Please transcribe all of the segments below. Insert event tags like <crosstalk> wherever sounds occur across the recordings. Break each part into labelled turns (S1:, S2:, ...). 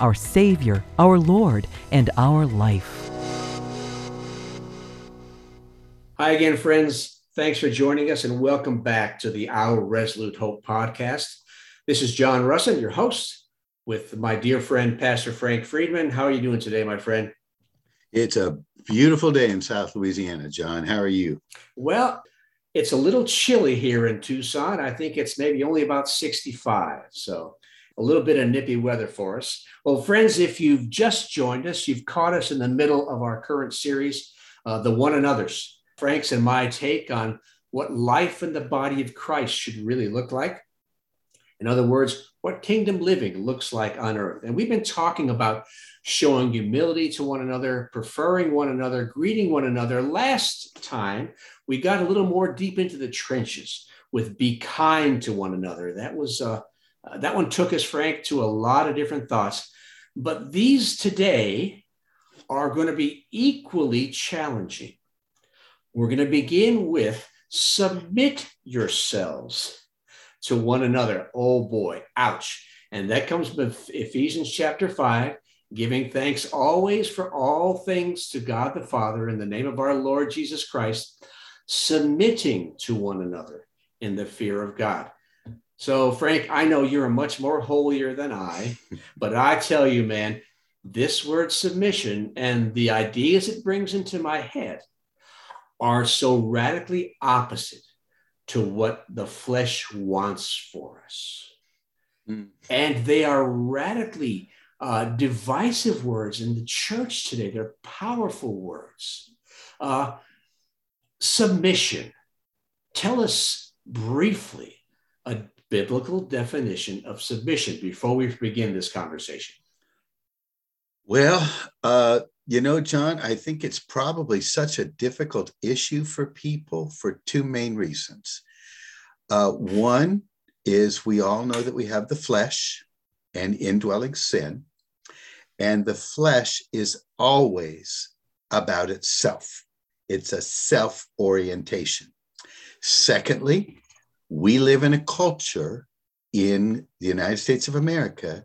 S1: our Savior, our Lord, and our life.
S2: Hi again, friends. Thanks for joining us and welcome back to the Our Resolute Hope podcast. This is John Russin, your host, with my dear friend, Pastor Frank Friedman. How are you doing today, my friend?
S3: It's a beautiful day in South Louisiana, John. How are you?
S2: Well, it's a little chilly here in Tucson. I think it's maybe only about 65. So a little bit of nippy weather for us. Well, friends, if you've just joined us, you've caught us in the middle of our current series, uh, The One Another's. Frank's and my take on what life in the body of Christ should really look like. In other words, what kingdom living looks like on earth. And we've been talking about showing humility to one another, preferring one another, greeting one another. Last time, we got a little more deep into the trenches with be kind to one another. That was uh, uh, that one took us, Frank, to a lot of different thoughts. But these today are going to be equally challenging. We're going to begin with submit yourselves to one another. Oh boy, ouch. And that comes with Ephesians chapter 5 giving thanks always for all things to God the Father in the name of our Lord Jesus Christ, submitting to one another in the fear of God. So, Frank, I know you're much more holier than I, but I tell you, man, this word submission and the ideas it brings into my head are so radically opposite to what the flesh wants for us. Mm. And they are radically uh, divisive words in the church today. They're powerful words. Uh, submission. Tell us briefly a biblical definition of submission before we begin this conversation.
S3: Well, uh, you know, John, I think it's probably such a difficult issue for people for two main reasons. Uh, one is we all know that we have the flesh and indwelling sin. And the flesh is always about itself, it's a self orientation. Secondly, we live in a culture in the United States of America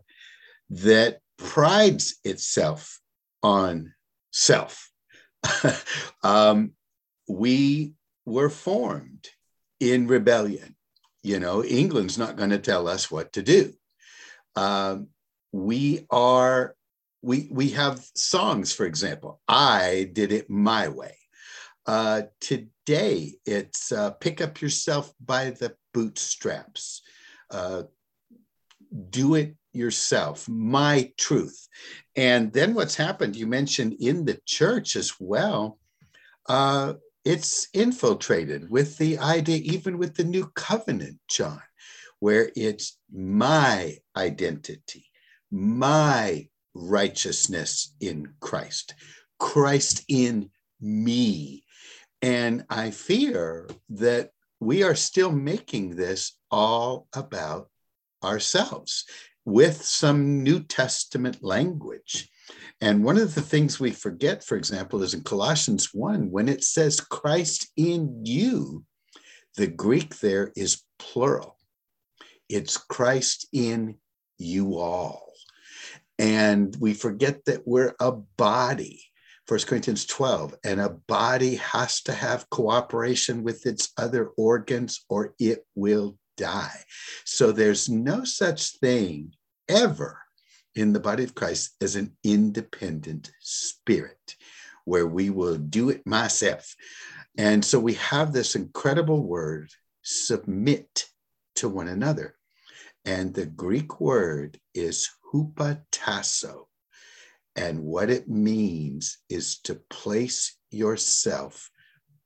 S3: that prides itself on self. <laughs> um, we were formed in rebellion. You know, England's not going to tell us what to do. Um, we are we we have songs, for example. I did it my way. Uh, today, it's uh, pick up yourself by the bootstraps. Uh, do it yourself, my truth. And then what's happened, you mentioned in the church as well, uh, it's infiltrated with the idea, even with the new covenant, John, where it's my identity, my righteousness in Christ, Christ in me. And I fear that we are still making this all about ourselves with some New Testament language. And one of the things we forget, for example, is in Colossians 1, when it says Christ in you, the Greek there is plural. It's Christ in you all. And we forget that we're a body. 1 Corinthians 12, and a body has to have cooperation with its other organs or it will die. So there's no such thing ever in the body of Christ as an independent spirit where we will do it myself. And so we have this incredible word submit to one another. And the Greek word is hupotasso. And what it means is to place yourself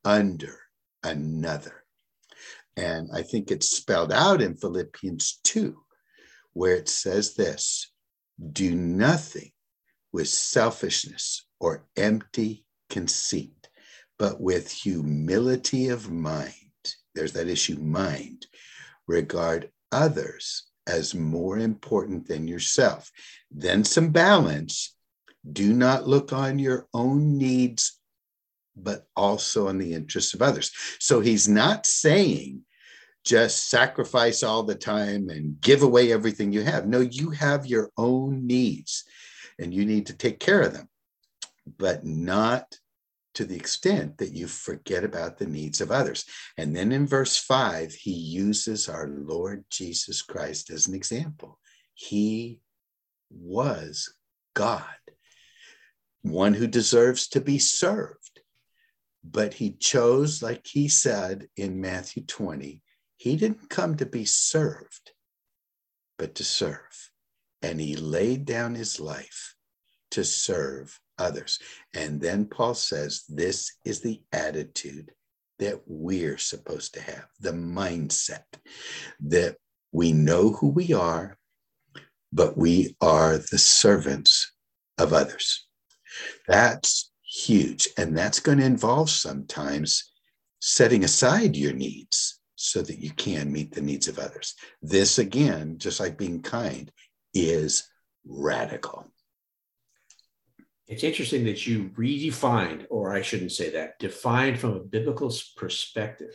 S3: under another. And I think it's spelled out in Philippians 2, where it says this Do nothing with selfishness or empty conceit, but with humility of mind. There's that issue, mind. Regard others as more important than yourself. Then some balance. Do not look on your own needs, but also on the interests of others. So he's not saying just sacrifice all the time and give away everything you have. No, you have your own needs and you need to take care of them, but not to the extent that you forget about the needs of others. And then in verse five, he uses our Lord Jesus Christ as an example. He was God, one who deserves to be served. But he chose, like he said in Matthew 20, he didn't come to be served, but to serve. And he laid down his life to serve others. And then Paul says, this is the attitude that we're supposed to have, the mindset that we know who we are, but we are the servants of others. That's huge. And that's going to involve sometimes setting aside your needs so that you can meet the needs of others. This, again, just like being kind, is radical.
S2: It's interesting that you redefined, or I shouldn't say that, defined from a biblical perspective,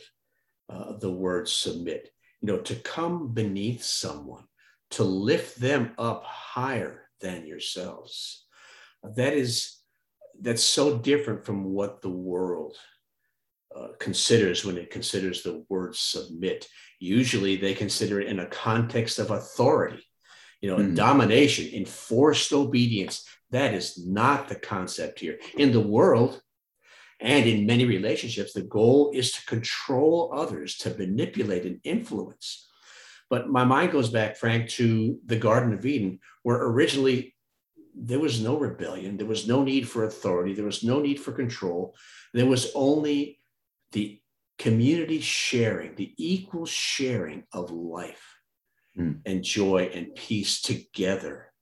S2: uh, the word submit. You know, to come beneath someone, to lift them up higher than yourselves. That is, that's so different from what the world uh, considers when it considers the word submit. Usually they consider it in a context of authority, you know, mm. domination, enforced obedience. That is not the concept here. In the world and in many relationships, the goal is to control others, to manipulate and influence. But my mind goes back, Frank, to the Garden of Eden, where originally there was no rebellion, there was no need for authority, there was no need for control. There was only the community sharing, the equal sharing of life mm. and joy and peace together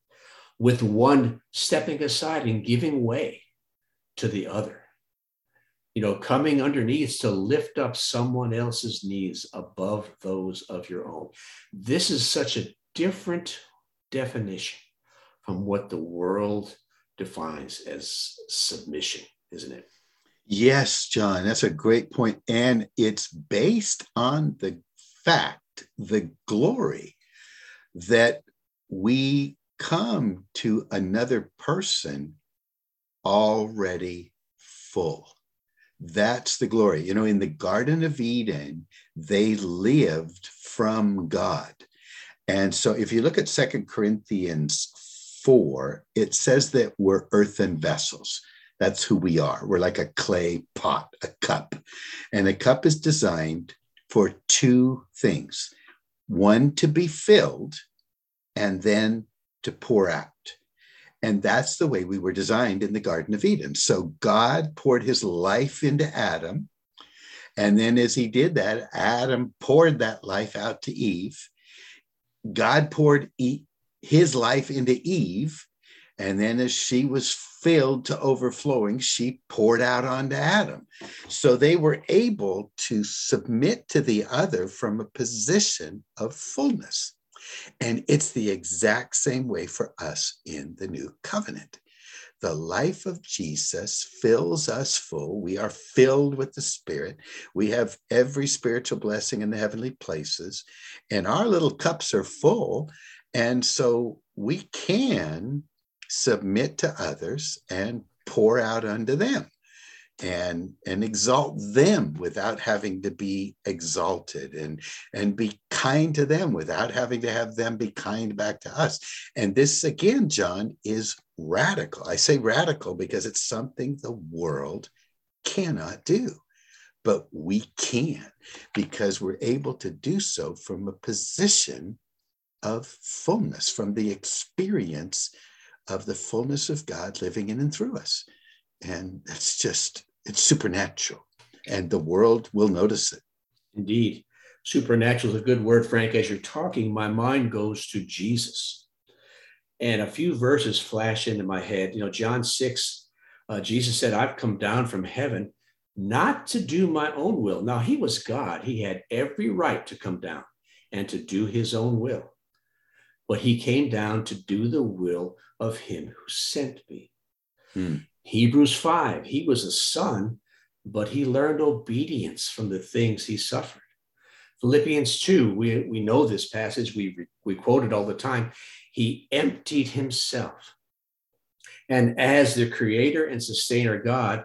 S2: with one stepping aside and giving way to the other. You know, coming underneath to lift up someone else's needs above those of your own. This is such a different definition from what the world defines as submission, isn't it?
S3: Yes, John, that's a great point. And it's based on the fact, the glory that we come to another person already full. That's the glory. You know, in the Garden of Eden, they lived from God. And so if you look at Second Corinthians 4, it says that we're earthen vessels. That's who we are. We're like a clay pot, a cup. And a cup is designed for two things one, to be filled, and then to pour out. And that's the way we were designed in the Garden of Eden. So God poured his life into Adam. And then as he did that, Adam poured that life out to Eve. God poured his life into Eve. And then as she was filled to overflowing, she poured out onto Adam. So they were able to submit to the other from a position of fullness. And it's the exact same way for us in the new covenant. The life of Jesus fills us full. We are filled with the Spirit. We have every spiritual blessing in the heavenly places, and our little cups are full. And so we can submit to others and pour out unto them and and exalt them without having to be exalted and and be kind to them without having to have them be kind back to us. And this again john is radical. I say radical because it's something the world cannot do but we can because we're able to do so from a position of fullness from the experience of the fullness of god living in and through us and it's just it's supernatural and the world will notice it
S2: indeed supernatural is a good word frank as you're talking my mind goes to jesus And a few verses flash into my head. You know, John 6, uh, Jesus said, I've come down from heaven not to do my own will. Now, he was God. He had every right to come down and to do his own will. But he came down to do the will of him who sent me. Hmm. Hebrews 5, he was a son, but he learned obedience from the things he suffered. Philippians 2, we, we know this passage, we, we quote it all the time. He emptied himself. And as the creator and sustainer God,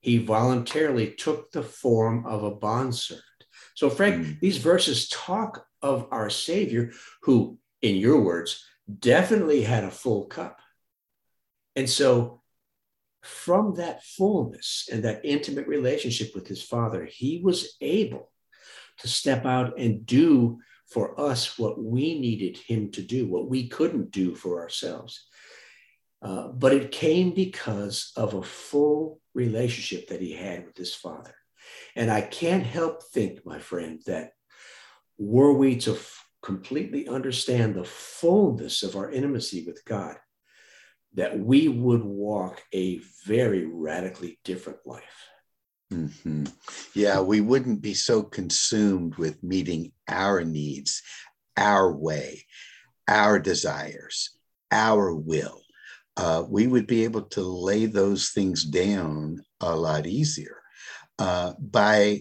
S2: he voluntarily took the form of a bondservant. So, Frank, mm. these verses talk of our Savior, who, in your words, definitely had a full cup. And so, from that fullness and that intimate relationship with his Father, he was able to step out and do for us what we needed him to do, what we couldn't do for ourselves. Uh, but it came because of a full relationship that he had with his father. And I can't help think, my friend, that were we to completely understand the fullness of our intimacy with God, that we would walk a very radically different life.
S3: Mm-hmm. Yeah, we wouldn't be so consumed with meeting our needs, our way, our desires, our will. Uh, we would be able to lay those things down a lot easier uh, by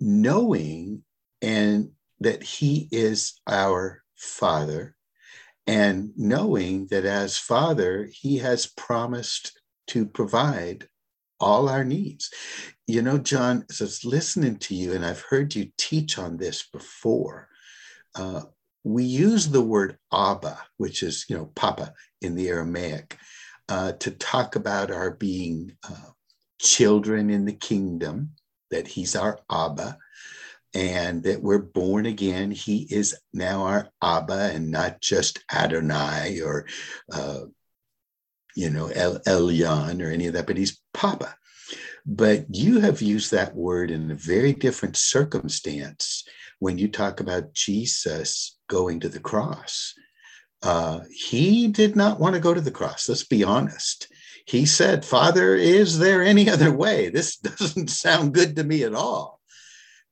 S3: knowing and that He is our Father, and knowing that as Father, He has promised to provide all our needs. You know, John, as listening to you, and I've heard you teach on this before, uh, we use the word Abba, which is, you know, Papa in the Aramaic, uh, to talk about our being uh, children in the kingdom, that He's our Abba, and that we're born again. He is now our Abba and not just Adonai or uh, you know, El Elyon or any of that, but he's Papa. But you have used that word in a very different circumstance when you talk about Jesus going to the cross. Uh, he did not want to go to the cross. Let's be honest. He said, Father, is there any other way? This <laughs> doesn't sound good to me at all.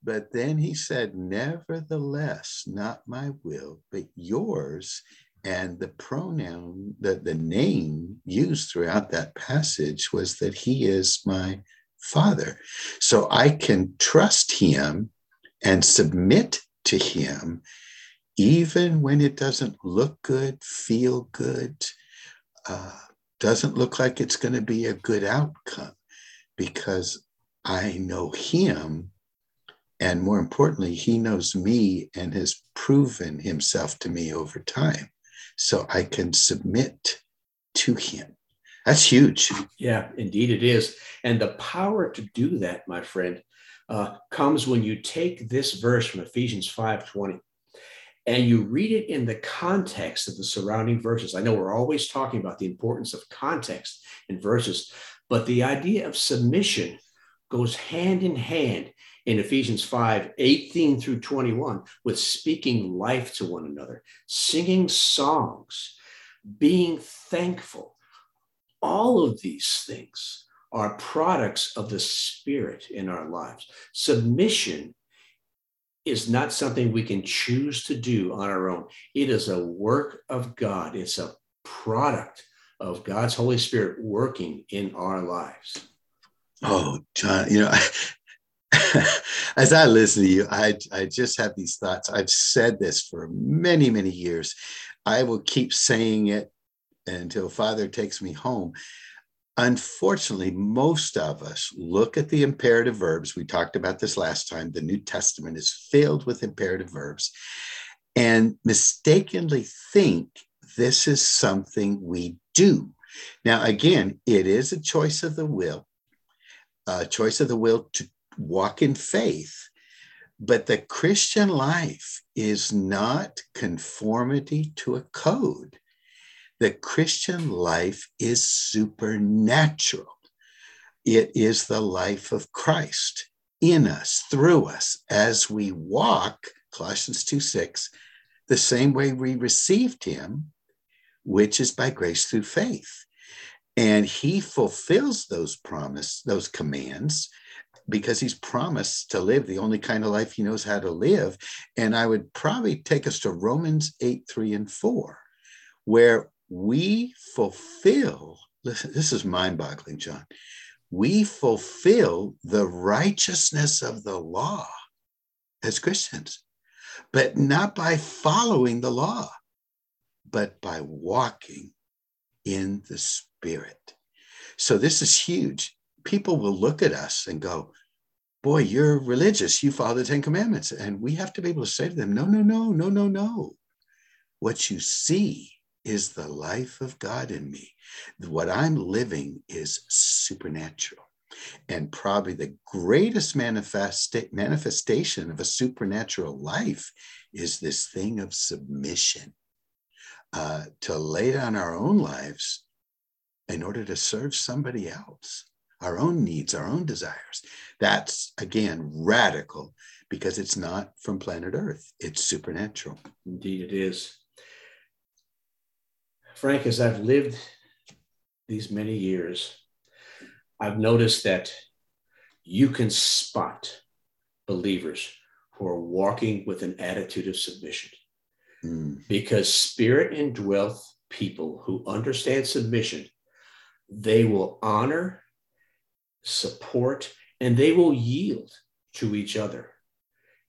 S3: But then he said, Nevertheless, not my will, but yours and the pronoun, the, the name used throughout that passage was that he is my father. So I can trust him and submit to him, even when it doesn't look good, feel good, uh, doesn't look like it's going to be a good outcome, because I know him. And more importantly, he knows me and has proven himself to me over time so I can submit to Him. That's huge.
S2: Yeah, indeed it is. And the power to do that, my friend, uh, comes when you take this verse from Ephesians 5:20 and you read it in the context of the surrounding verses. I know we're always talking about the importance of context in verses, but the idea of submission goes hand in hand in Ephesians 5 18 through 21 with speaking life to one another, singing songs, being thankful. All of these things are products of the Spirit in our lives. Submission is not something we can choose to do on our own, it is a work of God, it's a product of God's Holy Spirit working in our lives.
S3: Oh, John, you know, <laughs> as I listen to you, I, I just have these thoughts. I've said this for many, many years. I will keep saying it until Father takes me home. Unfortunately, most of us look at the imperative verbs. We talked about this last time. The New Testament is filled with imperative verbs and mistakenly think this is something we do. Now, again, it is a choice of the will, a choice of the will to walk in faith. But the Christian life is not conformity to a code. The Christian life is supernatural. It is the life of Christ in us, through us, as we walk, Colossians 2 6, the same way we received him, which is by grace through faith. And he fulfills those promise, those commands, because he's promised to live the only kind of life he knows how to live. And I would probably take us to Romans 8, 3, and 4, where we fulfill, listen, this is mind boggling, John. We fulfill the righteousness of the law as Christians, but not by following the law, but by walking in the Spirit. So this is huge. People will look at us and go, Boy, you're religious. You follow the Ten Commandments. And we have to be able to say to them, No, no, no, no, no, no. What you see is the life of God in me. What I'm living is supernatural. And probably the greatest manifesta- manifestation of a supernatural life is this thing of submission uh, to lay down our own lives in order to serve somebody else, our own needs, our own desires. That's, again, radical because it's not from planet Earth, it's supernatural.
S2: Indeed, it is. Frank, as I've lived these many years, I've noticed that you can spot believers who are walking with an attitude of submission. Mm. Because spirit indwelt people who understand submission, they will honor, support, and they will yield to each other.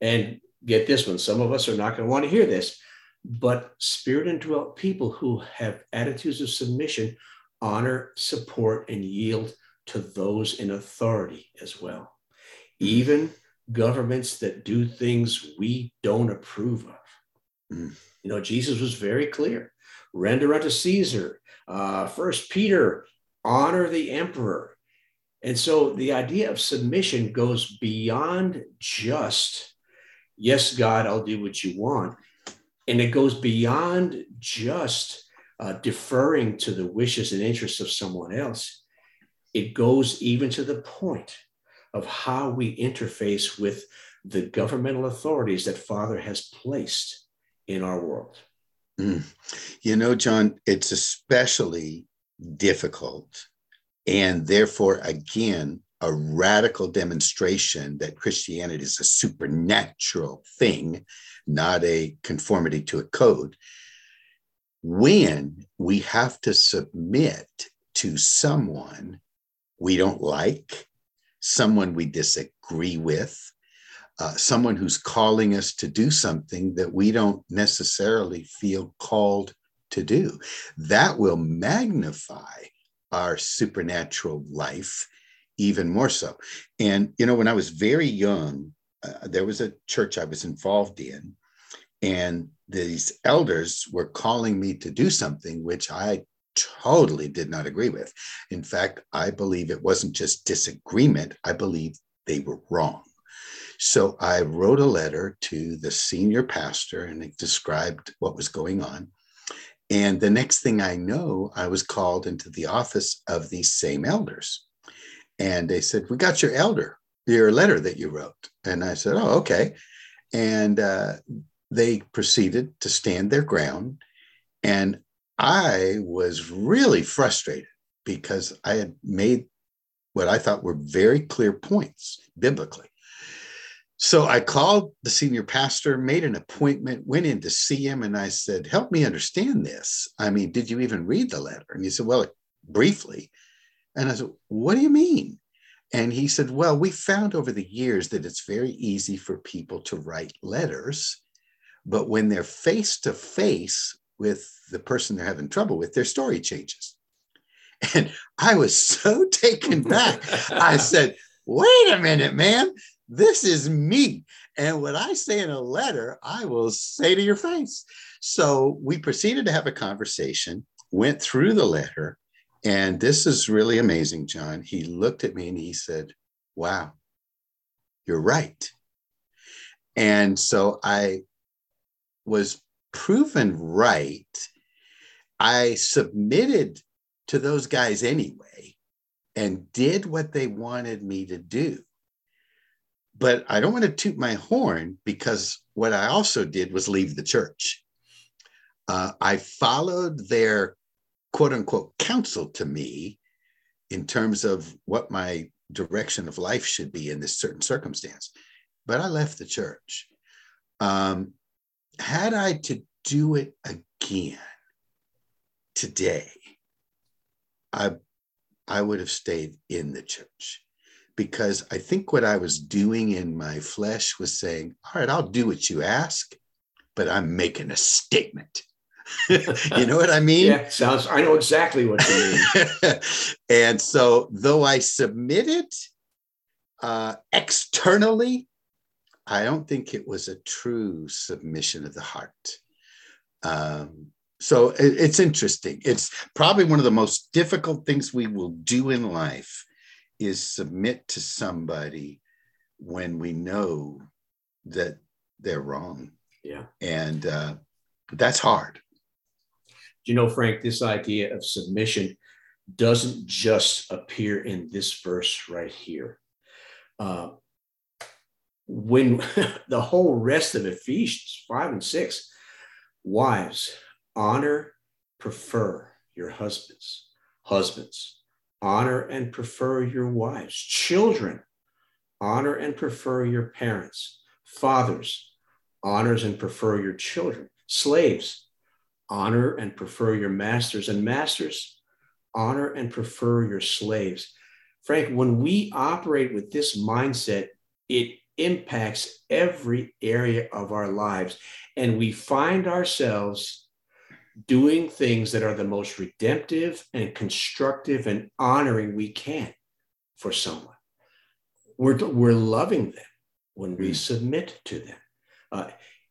S2: And get this one, some of us are not going to want to hear this, but spirit indwelt people who have attitudes of submission honor, support, and yield to those in authority as well. Even governments that do things we don't approve of. Mm. You know, Jesus was very clear render unto Caesar. Uh, First Peter, honor the emperor. And so the idea of submission goes beyond just, yes, God, I'll do what you want. And it goes beyond just uh, deferring to the wishes and interests of someone else it goes even to the point of how we interface with the governmental authorities that Father has placed in our world.
S3: Mm. You know, John, it's especially difficult and therefore, again, a radical demonstration that Christianity is a supernatural thing, not a conformity to a code. When we have to submit to someone we don't like, someone we disagree with, uh, someone who's calling us to do something that we don't necessarily feel called to do. That will magnify our supernatural life even more so. And, you know, when I was very young, uh, there was a church I was involved in, and these elders were calling me to do something which I totally did not agree with. In fact, I believe it wasn't just disagreement, I believe they were wrong. So I wrote a letter to the senior pastor and it described what was going on. And the next thing I know, I was called into the office of these same elders. And they said, We got your elder, your letter that you wrote. And I said, Oh, okay. And uh, they proceeded to stand their ground. And I was really frustrated because I had made what I thought were very clear points biblically. So I called the senior pastor, made an appointment, went in to see him, and I said, Help me understand this. I mean, did you even read the letter? And he said, Well, briefly. And I said, What do you mean? And he said, Well, we found over the years that it's very easy for people to write letters, but when they're face to face with the person they're having trouble with, their story changes. And I was so <laughs> taken back. I said, wait a minute, man, this is me. And what I say in a letter, I will say to your face. So we proceeded to have a conversation, went through the letter, and this is really amazing, John. He looked at me and he said, Wow, you're right. And so I was proven right, I submitted to those guys anyway and did what they wanted me to do. But I don't want to toot my horn because what I also did was leave the church. Uh, I followed their quote unquote counsel to me in terms of what my direction of life should be in this certain circumstance. But I left the church. Um, had I to do it again today, I, I would have stayed in the church because I think what I was doing in my flesh was saying, All right, I'll do what you ask, but I'm making a statement. <laughs> you know what I <laughs> mean?
S2: Yeah, sounds, I know exactly what you
S3: mean. <laughs> and so, though I submitted uh, externally, I don't think it was a true submission of the heart. Um, so it, it's interesting. It's probably one of the most difficult things we will do in life is submit to somebody when we know that they're wrong.
S2: Yeah.
S3: And uh, that's hard.
S2: Do you know, Frank, this idea of submission doesn't just appear in this verse right here. Uh, when <laughs> the whole rest of Ephesians 5 and 6, wives, honor, prefer your husbands. Husbands, honor and prefer your wives. Children, honor and prefer your parents. Fathers, honors and prefer your children. Slaves, honor and prefer your masters. And masters, honor and prefer your slaves. Frank, when we operate with this mindset, it impacts every area of our lives. And we find ourselves doing things that are the most redemptive and constructive and honoring we can for someone. We're, we're loving them when we mm. submit to them. Uh,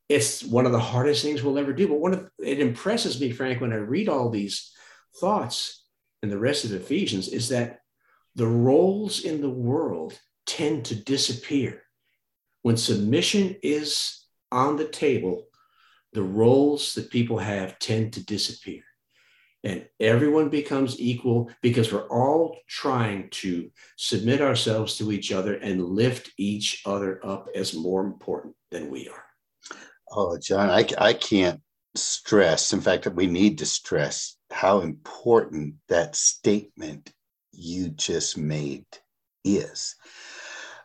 S2: it's one of the hardest things we'll ever do. But one of it impresses me, Frank, when I read all these thoughts in the rest of Ephesians, is that the roles in the world tend to disappear when submission is on the table, the roles that people have tend to disappear. And everyone becomes equal because we're all trying to submit ourselves to each other and lift each other up as more important than we are.
S3: Oh, John, I, I can't stress. In fact, we need to stress how important that statement you just made is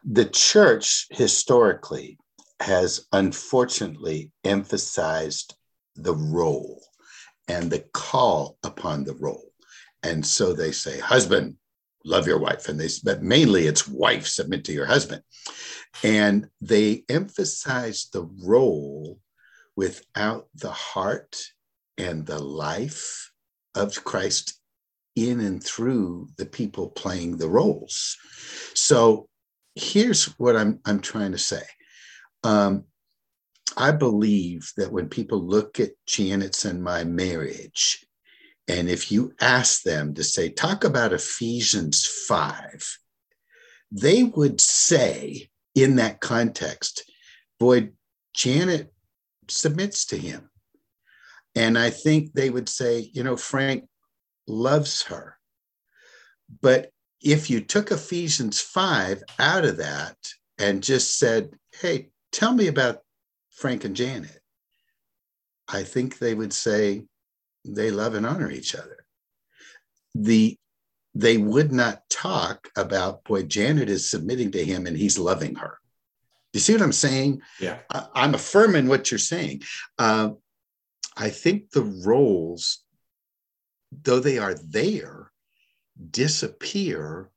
S3: the church historically has unfortunately emphasized the role and the call upon the role. And so they say, husband, love your wife. And they, but mainly it's wife, submit to your husband. And they emphasize the role without the heart and the life of Christ in and through the people playing the roles. So here's what I'm I'm trying to say. Um, I believe that when people look at Janet's and my marriage, and if you ask them to say, talk about Ephesians 5, they would say in that context, boy, Janet submits to him. And I think they would say, you know, Frank loves her. But if you took Ephesians 5 out of that and just said, hey, tell me about Frank and Janet, I think they would say they love and honor each other. The they would not talk about boy Janet is submitting to him and he's loving her. You see what I'm saying?
S2: Yeah,
S3: I, am affirming what you're saying. Uh, I think the roles, though they are there, disappear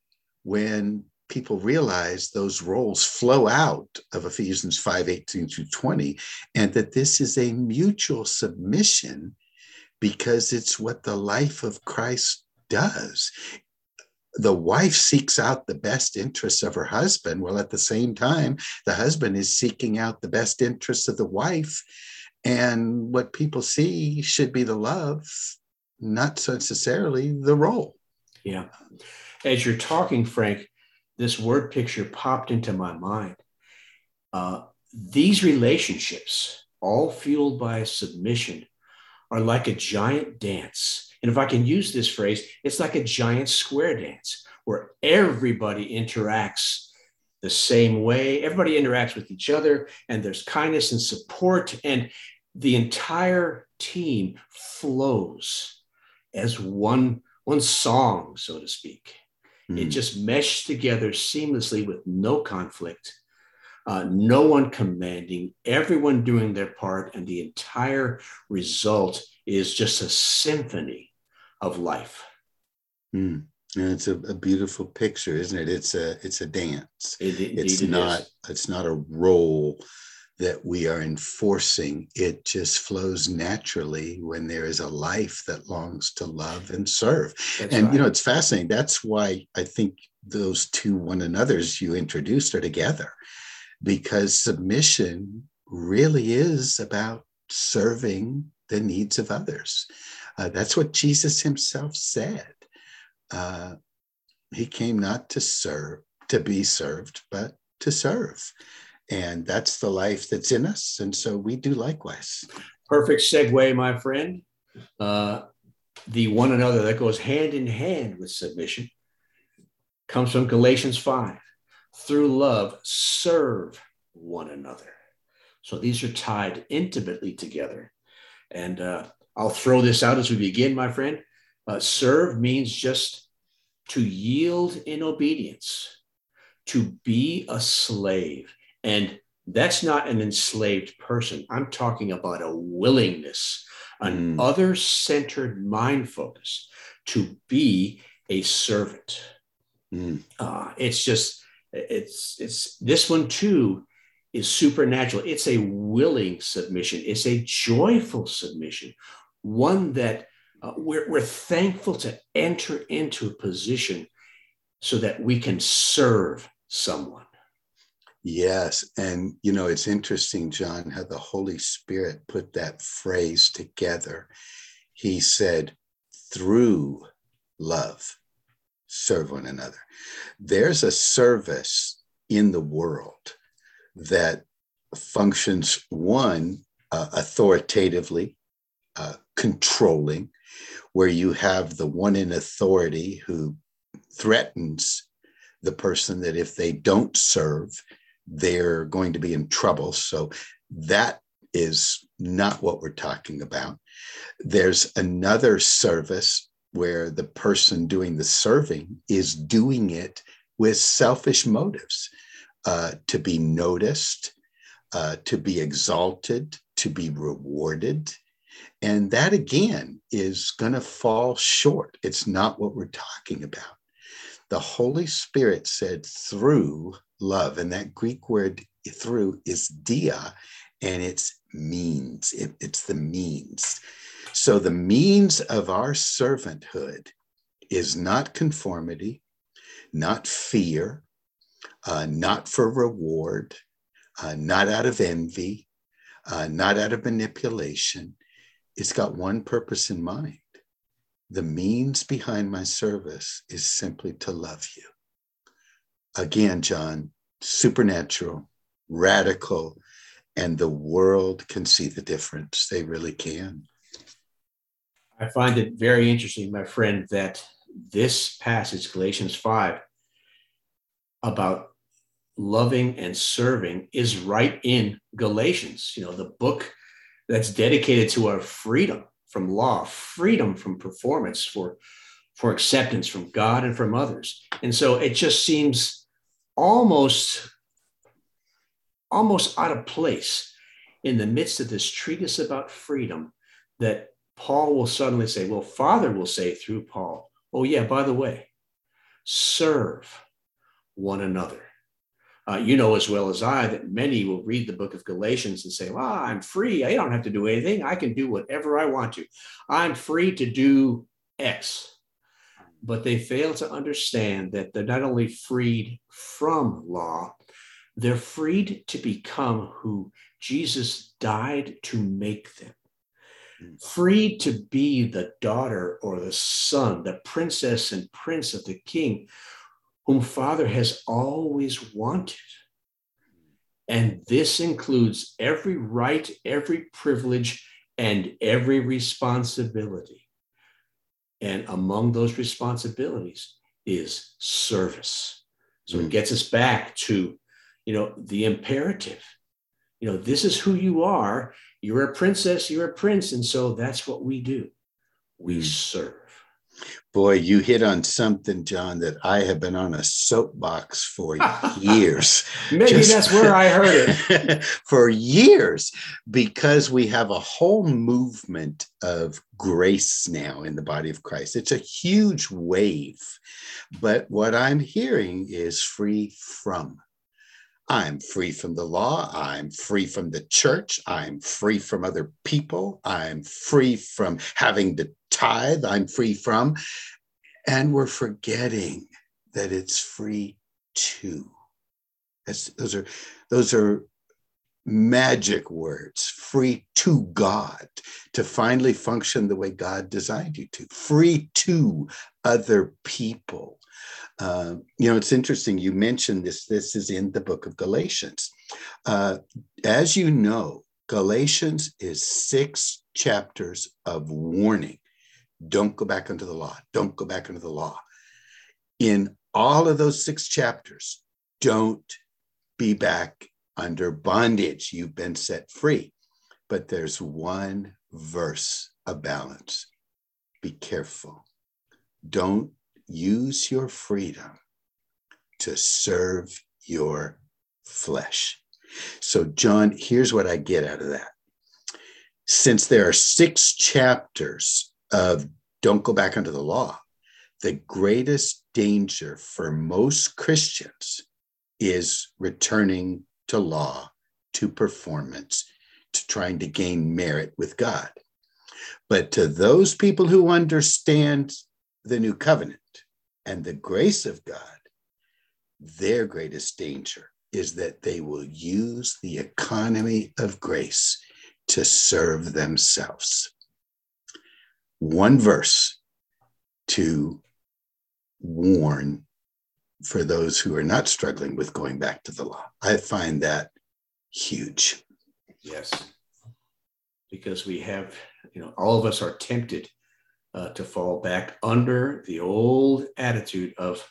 S3: when people realize those roles flow out of Ephesians 5 18 through 20, and that this is a mutual submission because it's what the life of Christ does. The wife seeks out the best interests of her husband, while at the same time, the husband is seeking out the best interests of the wife. And what people see should be the love, not necessarily the role.
S2: Yeah. As you're talking, Frank, this word picture popped into my mind. Uh, these relationships, all fueled by submission, are like a giant dance. And if I can use this phrase, it's like a giant square dance where everybody interacts the same way. Everybody interacts with each other, and there's kindness and support. And the entire team flows as one one song, so to speak. Mm. It hmm. just meshed together seamlessly with no conflict, uh, no one commanding, everyone doing their part, and the entire result is just a symphony of life.
S3: Mm. And it's a, a, beautiful picture, isn't it? It's a it's a dance. It, it's not it it's not a role that we are enforcing. It just flows naturally when there is a life that longs to love and serve. That's and right. you know, it's fascinating. That's why I think those two one another's you introduced are together, because submission really is about serving the needs of others. Uh, that's what Jesus himself said. Uh, he came not to serve, to be served, but to serve. And that's the life that's in us. And so we do likewise.
S2: Perfect segue, my friend. Uh, the one another that goes hand in hand with submission comes from Galatians 5. Through love, serve one another. So these are tied intimately together. And uh, I'll throw this out as we begin, my friend. Uh, serve means just to yield in obedience, to be a slave. And that's not an enslaved person. I'm talking about a willingness, an mm. other centered mind focus to be a servant. Mm. Uh, it's just, it's, it's this one too is supernatural. It's a willing submission, it's a joyful submission, one that uh, we're, we're thankful to enter into a position so that we can serve someone.
S3: Yes. And, you know, it's interesting, John, how the Holy Spirit put that phrase together. He said, through love, serve one another. There's a service in the world that functions, one, uh, authoritatively, uh, controlling, where you have the one in authority who threatens the person that if they don't serve, they're going to be in trouble. So that is not what we're talking about. There's another service where the person doing the serving is doing it with selfish motives uh, to be noticed, uh, to be exalted, to be rewarded. And that again is going to fall short. It's not what we're talking about. The Holy Spirit said through love. And that Greek word through is dia, and it's means, it, it's the means. So the means of our servanthood is not conformity, not fear, uh, not for reward, uh, not out of envy, uh, not out of manipulation. It's got one purpose in mind. The means behind my service is simply to love you again, John, supernatural, radical, and the world can see the difference. They really can.
S2: I find it very interesting, my friend, that this passage, Galatians 5, about loving and serving is right in Galatians, you know, the book that's dedicated to our freedom from law, freedom from performance, for, for acceptance from God and from others. And so it just seems almost almost out of place in the midst of this treatise about freedom that Paul will suddenly say, well, Father will say through Paul, oh, yeah, by the way, serve one another. Uh, you know as well as I that many will read the book of Galatians and say, well, I'm free. I don't have to do anything. I can do whatever I want to. I'm free to do X but they fail to understand that they're not only freed from law, they're freed to become who Jesus died to make them. Hmm. Freed to be the daughter or the son, the princess and prince of the king, whom Father has always wanted. And this includes every right, every privilege, and every responsibility. And among those responsibilities is service. So mm. it gets us back to, you know, the imperative. You know, this is who you are, You're a princess, you're a prince. And so that's what we do we
S3: Mm.
S2: serve.
S3: Boy, you hit on something, John, that I have been on a soapbox for years. <laughs>
S2: Maybe
S3: Just-
S2: that's where I heard it. <laughs>
S3: for years, because we have a whole movement of grace now in the body of Christ. It's a huge wave. But what I'm hearing is free from. I'm free from the law. I'm free from the church. I'm free from other people. I'm free from having to tithe. I'm free from. And we're forgetting that it's free to. That's, those are those are magic words free to god to finally function the way god designed you to free to other people uh, you know it's interesting you mentioned this this is in the book of galatians uh, as you know galatians is six chapters of warning don't go back into the law don't go back into the law in all of those six chapters don't be back under bondage. You've been set free. But there's one verse of balance. Be careful. Don't use your freedom to serve your flesh. So, John, here's what I get out of that. Since there are six chapters of don't go back under the law, the greatest danger for most Christians is returning to law, to performance, to trying to gain merit with God. But to those people who understand the new covenant and the grace of God, their greatest danger is that they will use the economy of grace to serve themselves. One verse to warn for those who are not struggling with going back to the law. I find that huge.
S2: Yes. Because we have, you know, all of us are tempted uh, to fall back under the old attitude of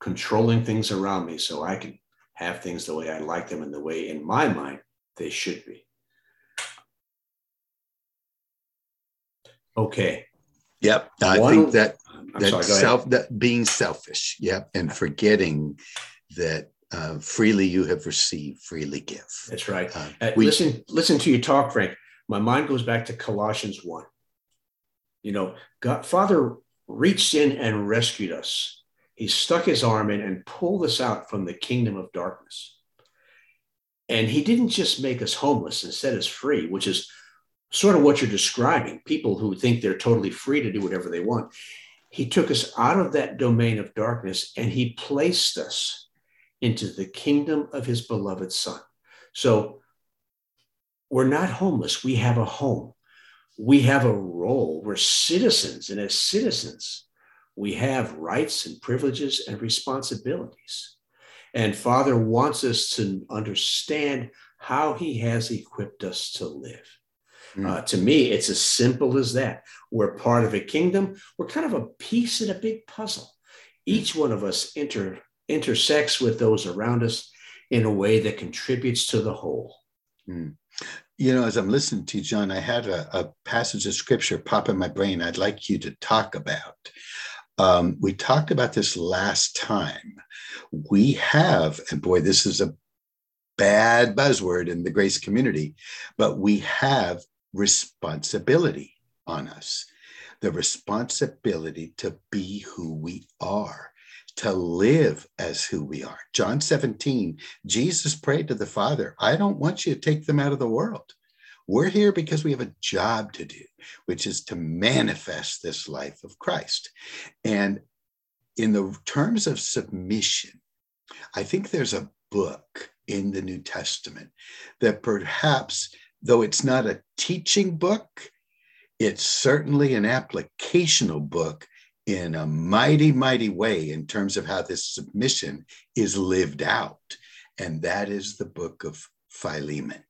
S2: controlling things around me so I can have things the way I like them and the way in my mind they should be. Okay.
S3: Yep. I
S2: One-
S3: think that
S2: I'm
S3: that
S2: sorry,
S3: self that being selfish, yep, and forgetting that uh, freely you have received, freely give.
S2: That's right.
S3: Uh,
S2: Uh,
S3: we-
S2: listen, listen to you talk, Frank. My mind goes back to Colossians 1. You know, God, Father reached in and rescued us. He stuck his arm in and pulled us out from the kingdom of darkness. And he didn't just make us homeless and set us free, which is sort of what you're describing people who think they're totally free to do whatever they want. He took us out of that domain of darkness and he placed us into the kingdom of his beloved son. So we're not homeless. We have a home. We have a role. We're citizens. And as citizens, we have rights and privileges and responsibilities. And Father wants us to understand how he has equipped us to live.
S3: Mm.
S2: Uh, to me, it's as simple as that. We're part of a kingdom. We're kind of a piece in a big puzzle. Each one of us inter, intersects with those around us in a way that contributes to the whole.
S3: You know, as I'm listening to you, John, I had a, a passage of scripture pop in my brain I'd like you to talk about. Um, we talked about this last time. We have, and boy, this is a bad buzzword in the grace community, but we have responsibility on us the responsibility to be who we are, to live as who we are. John 17, Jesus prayed to the Father, I don't want you to take them out of the world. We're here because we have a job to do, which is to manifest this life of Christ. And in the terms of submission, I think there's a book in the New Testament that perhaps, though it's not a teaching book, it's certainly an applicational book in a mighty, mighty way in terms of how this submission is lived out. And that is the book of Philemon.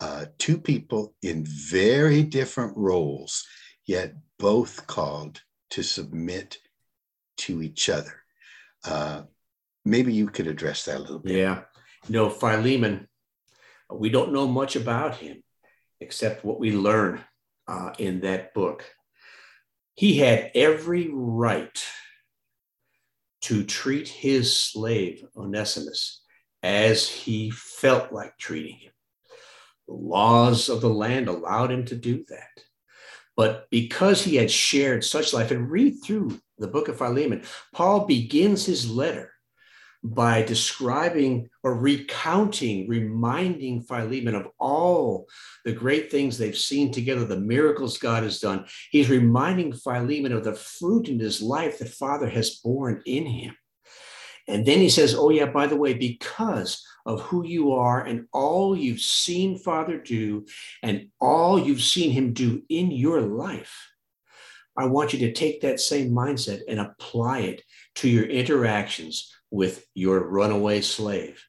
S3: Uh, two people in very different roles, yet both called to submit to each other. Uh, maybe you could address that a little bit.
S2: Yeah. Know, Philemon, we don't know much about him. except what we learn uh, in that book. He had every right to treat his slave Onesimus as he felt like treating him. The laws of the land allowed him to do that. But because he had shared such life, and read through the book of Philemon, Paul begins his letter by describing or recounting, reminding Philemon of all the great things they've seen together, the miracles God has done. He's reminding Philemon of the fruit in his life that Father has borne in him. And then he says, Oh, yeah, by the way, because of who you are and all you've seen Father do and all you've seen him do in your life, I want you to take that same mindset and apply it to your interactions with your runaway slave.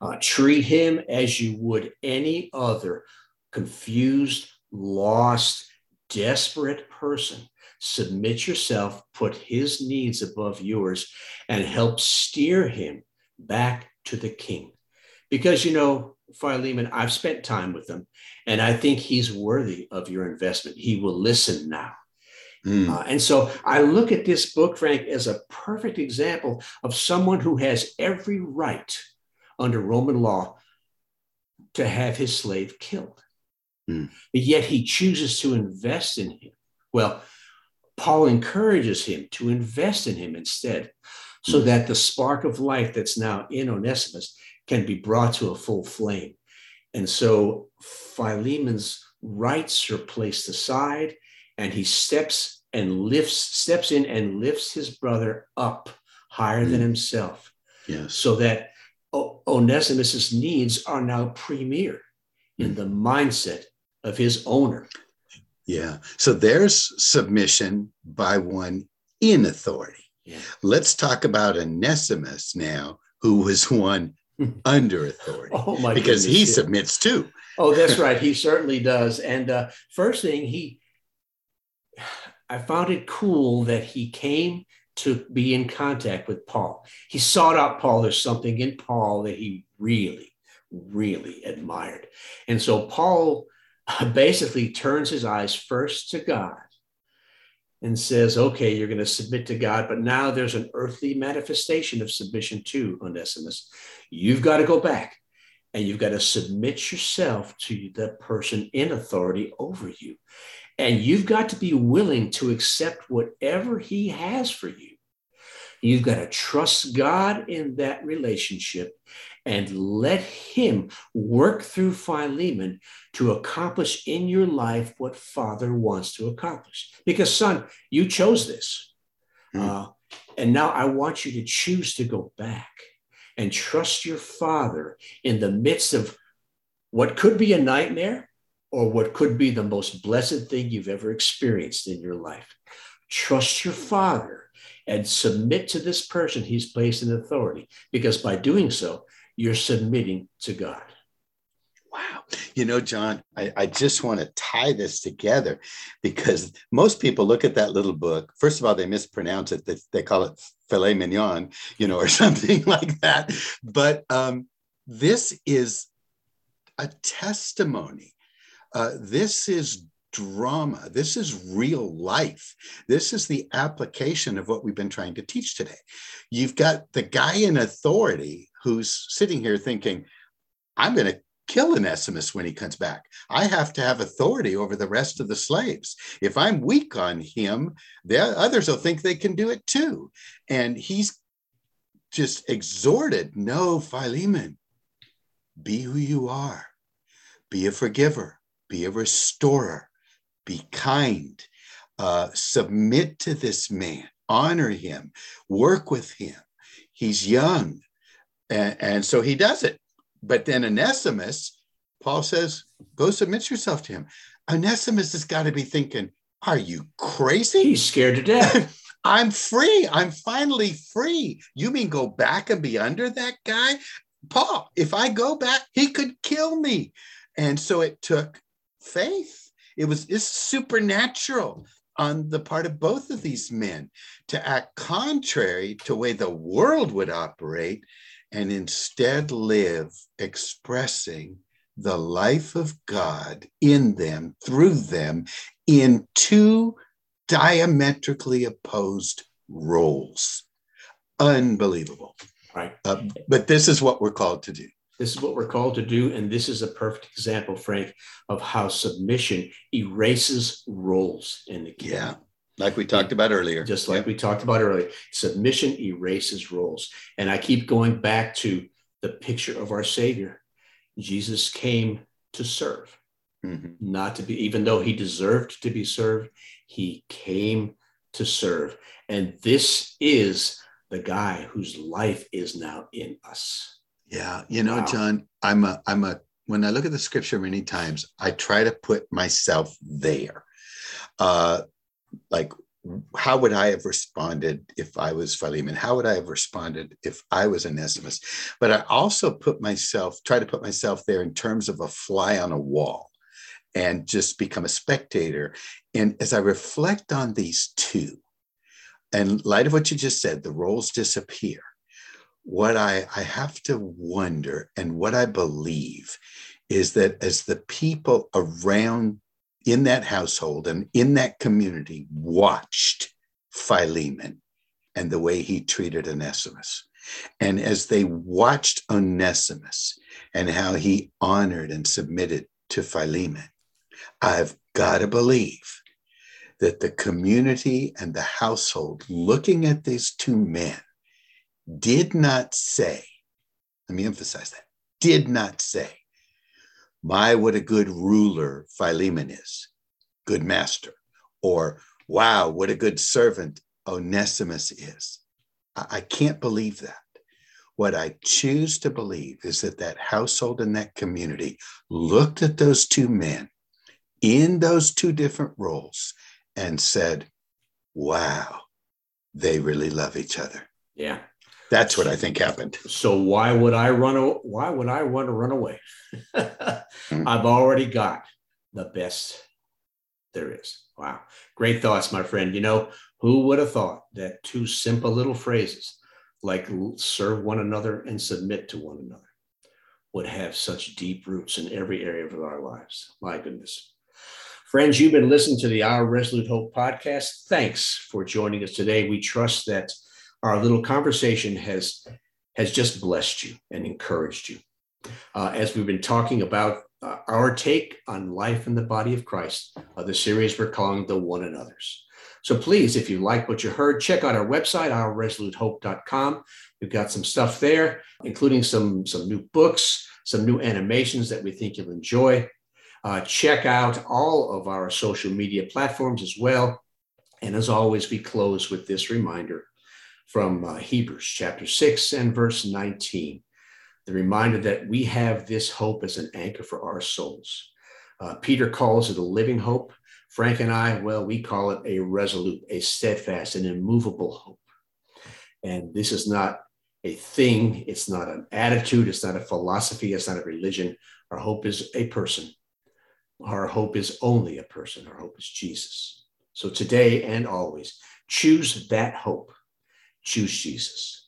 S2: Uh, treat him as you would any other confused, lost, desperate person submit yourself, put his needs above yours, and help steer him back to the king. Because, you know, Philemon, I've spent time with him, and I think he's worthy of your investment. He will listen now. Mm. Uh, and so I look at this book, Frank, as a perfect example of someone who has every right under Roman law to have his slave killed. Mm. But yet he chooses to invest in him. Well, Paul encourages him to invest in him instead, so hmm. that the spark of life that's now in Onesimus can be brought to a full flame. And so Philemon's rights are placed aside, and he steps and lifts, steps in and lifts his brother up higher mm. than hmm. himself.
S3: Yes.
S2: So that o- Onesimus's needs are now premier in hmm. the mindset of his owner.
S3: Yeah. So there's submission by one in authority. Yeah. Let's talk about Onesimus now, who was one <laughs> under authority.
S2: Oh my
S3: because
S2: goodness,
S3: he yeah. submits too.
S2: oh, that's <laughs> right. He certainly does. And uh, first thing, he, I found it cool that he came to be in contact with Paul. He sought out Paul. There's something in Paul that he really, really admired. And so Paul uh, basically turns his eyes first to God and says, okay, you're going to submit to God, but now there's an earthly manifestation of submission to Onesimus. You've got to go back and you've got to submit yourself to the person in authority over you. And you've got to be willing to accept whatever he has for you. You've got to trust God in that relationship and let him work through Philemon to accomplish in your life what Father wants to accomplish. Because, son, you chose this. Mm. Uh, and now I want you to choose to go back and trust your Father in the midst of what could be a nightmare or what could be the most blessed thing you've ever experienced in your life. Trust your Father and submit to this person he's placed in authority, because by doing so, you're submitting to God.
S3: Wow. You know, John, I, I, just want to tie this together because most people look at that little book. First of all, they mispronounce it. They, they call it filet mignon, you know, or <laughs> something like that. But um, this is a testimony. Uh, this is drama. This is real life. This is the application of what we've been trying to teach today. You've got the guy in authority who's sitting here thinking, I'm going to kill Onesimus when he comes back. I have to have authority over the rest of the slaves. If I'm weak on him, the others will think they can do it too. And he's just exhorted, no, Philemon, be who you are. Be a forgiver, be a restorer, be kind, uh, submit to this man, honor him, work with him. He's young. And, and so he does it. But then Onesimus, Paul says, go submit yourself to him. Onesimus has got to be thinking, are you crazy?
S2: He's scared to death. <laughs>
S3: I'm free. I'm finally free. You mean go back and be under that guy? Paul, if I go back, he could kill me. And so it took faith it was it's supernatural on the part of both of these men to act contrary to the way the world would operate and instead live expressing the life of God in them, through them, in two diametrically opposed roles. Unbelievable.
S2: Right.
S3: Uh, but this is what we're called to do.
S2: This is what we're called to do. And this is a perfect example, Frank, of how submission erases roles in the kingdom.
S3: Yeah. Like we talked about earlier.
S2: Just like we talked about earlier. Submission erases roles. And I keep going back to the picture of our Savior. Jesus came to serve, mm-hmm. not to be, even though he deserved to be served, he came to serve. And this is the guy whose life is now in us.
S3: Yeah, you know, wow. John, I'm a I'm a when I look at the scripture many times, I try to put myself there. Uh like how would I have responded if I was Philemon? How would I have responded if I was Onesimus? But I also put myself, try to put myself there in terms of a fly on a wall and just become a spectator. And as I reflect on these two, and light of what you just said, the roles disappear. What I, I have to wonder and what I believe is that as the people around in that household and in that community watched Philemon and the way he treated Onesimus. And as they watched Onesimus and how he honored and submitted to Philemon, I've got to believe that the community and the household looking at these two men did not say, let me emphasize that, did not say, my, what a good ruler Philemon is, good master. Or, wow, what a good servant Onesimus is. I, I can't believe that. What I choose to believe is that that household and that community looked at those two men in those two different roles and said, wow, they really love each other.
S2: Yeah.
S3: That's what I think happened.
S2: So why would I run? Why would I want to run away? mm-hmm. <laughs> I've already got the best there is. Wow, great thoughts, my friend. You know who would have thought that two simple little phrases like "serve one another" and "submit to one another" would have such deep roots in every area of our lives? My goodness. Friends, you've been listening to the Our Resolute Hope podcast. Thanks for joining us today. We trust that our little conversation has has just blessed you and encouraged you. Uh, as we've been talking about uh, our take on life in the body of Christ, uh, the series we're calling The One Another's. So please, if you like what you heard, check out our website, ourresolutehope.com. We've got some stuff there, including some, some new books, some new animations that we think you'll enjoy. Uh, check out all of our social media platforms as well. And as always, we close with this reminder from uh, Hebrews chapter 6 and verse 19. The reminder that we have this hope as an anchor for our souls. Uh, Peter calls it a living hope. Frank and I, well, we call it a resolute, a steadfast, an immovable hope. And this is not a thing, it's not an attitude, it's not a philosophy, it's not a religion. Our hope is a person. Our hope is only a person. Our hope is Jesus. So today and always, choose that hope choose Jesus.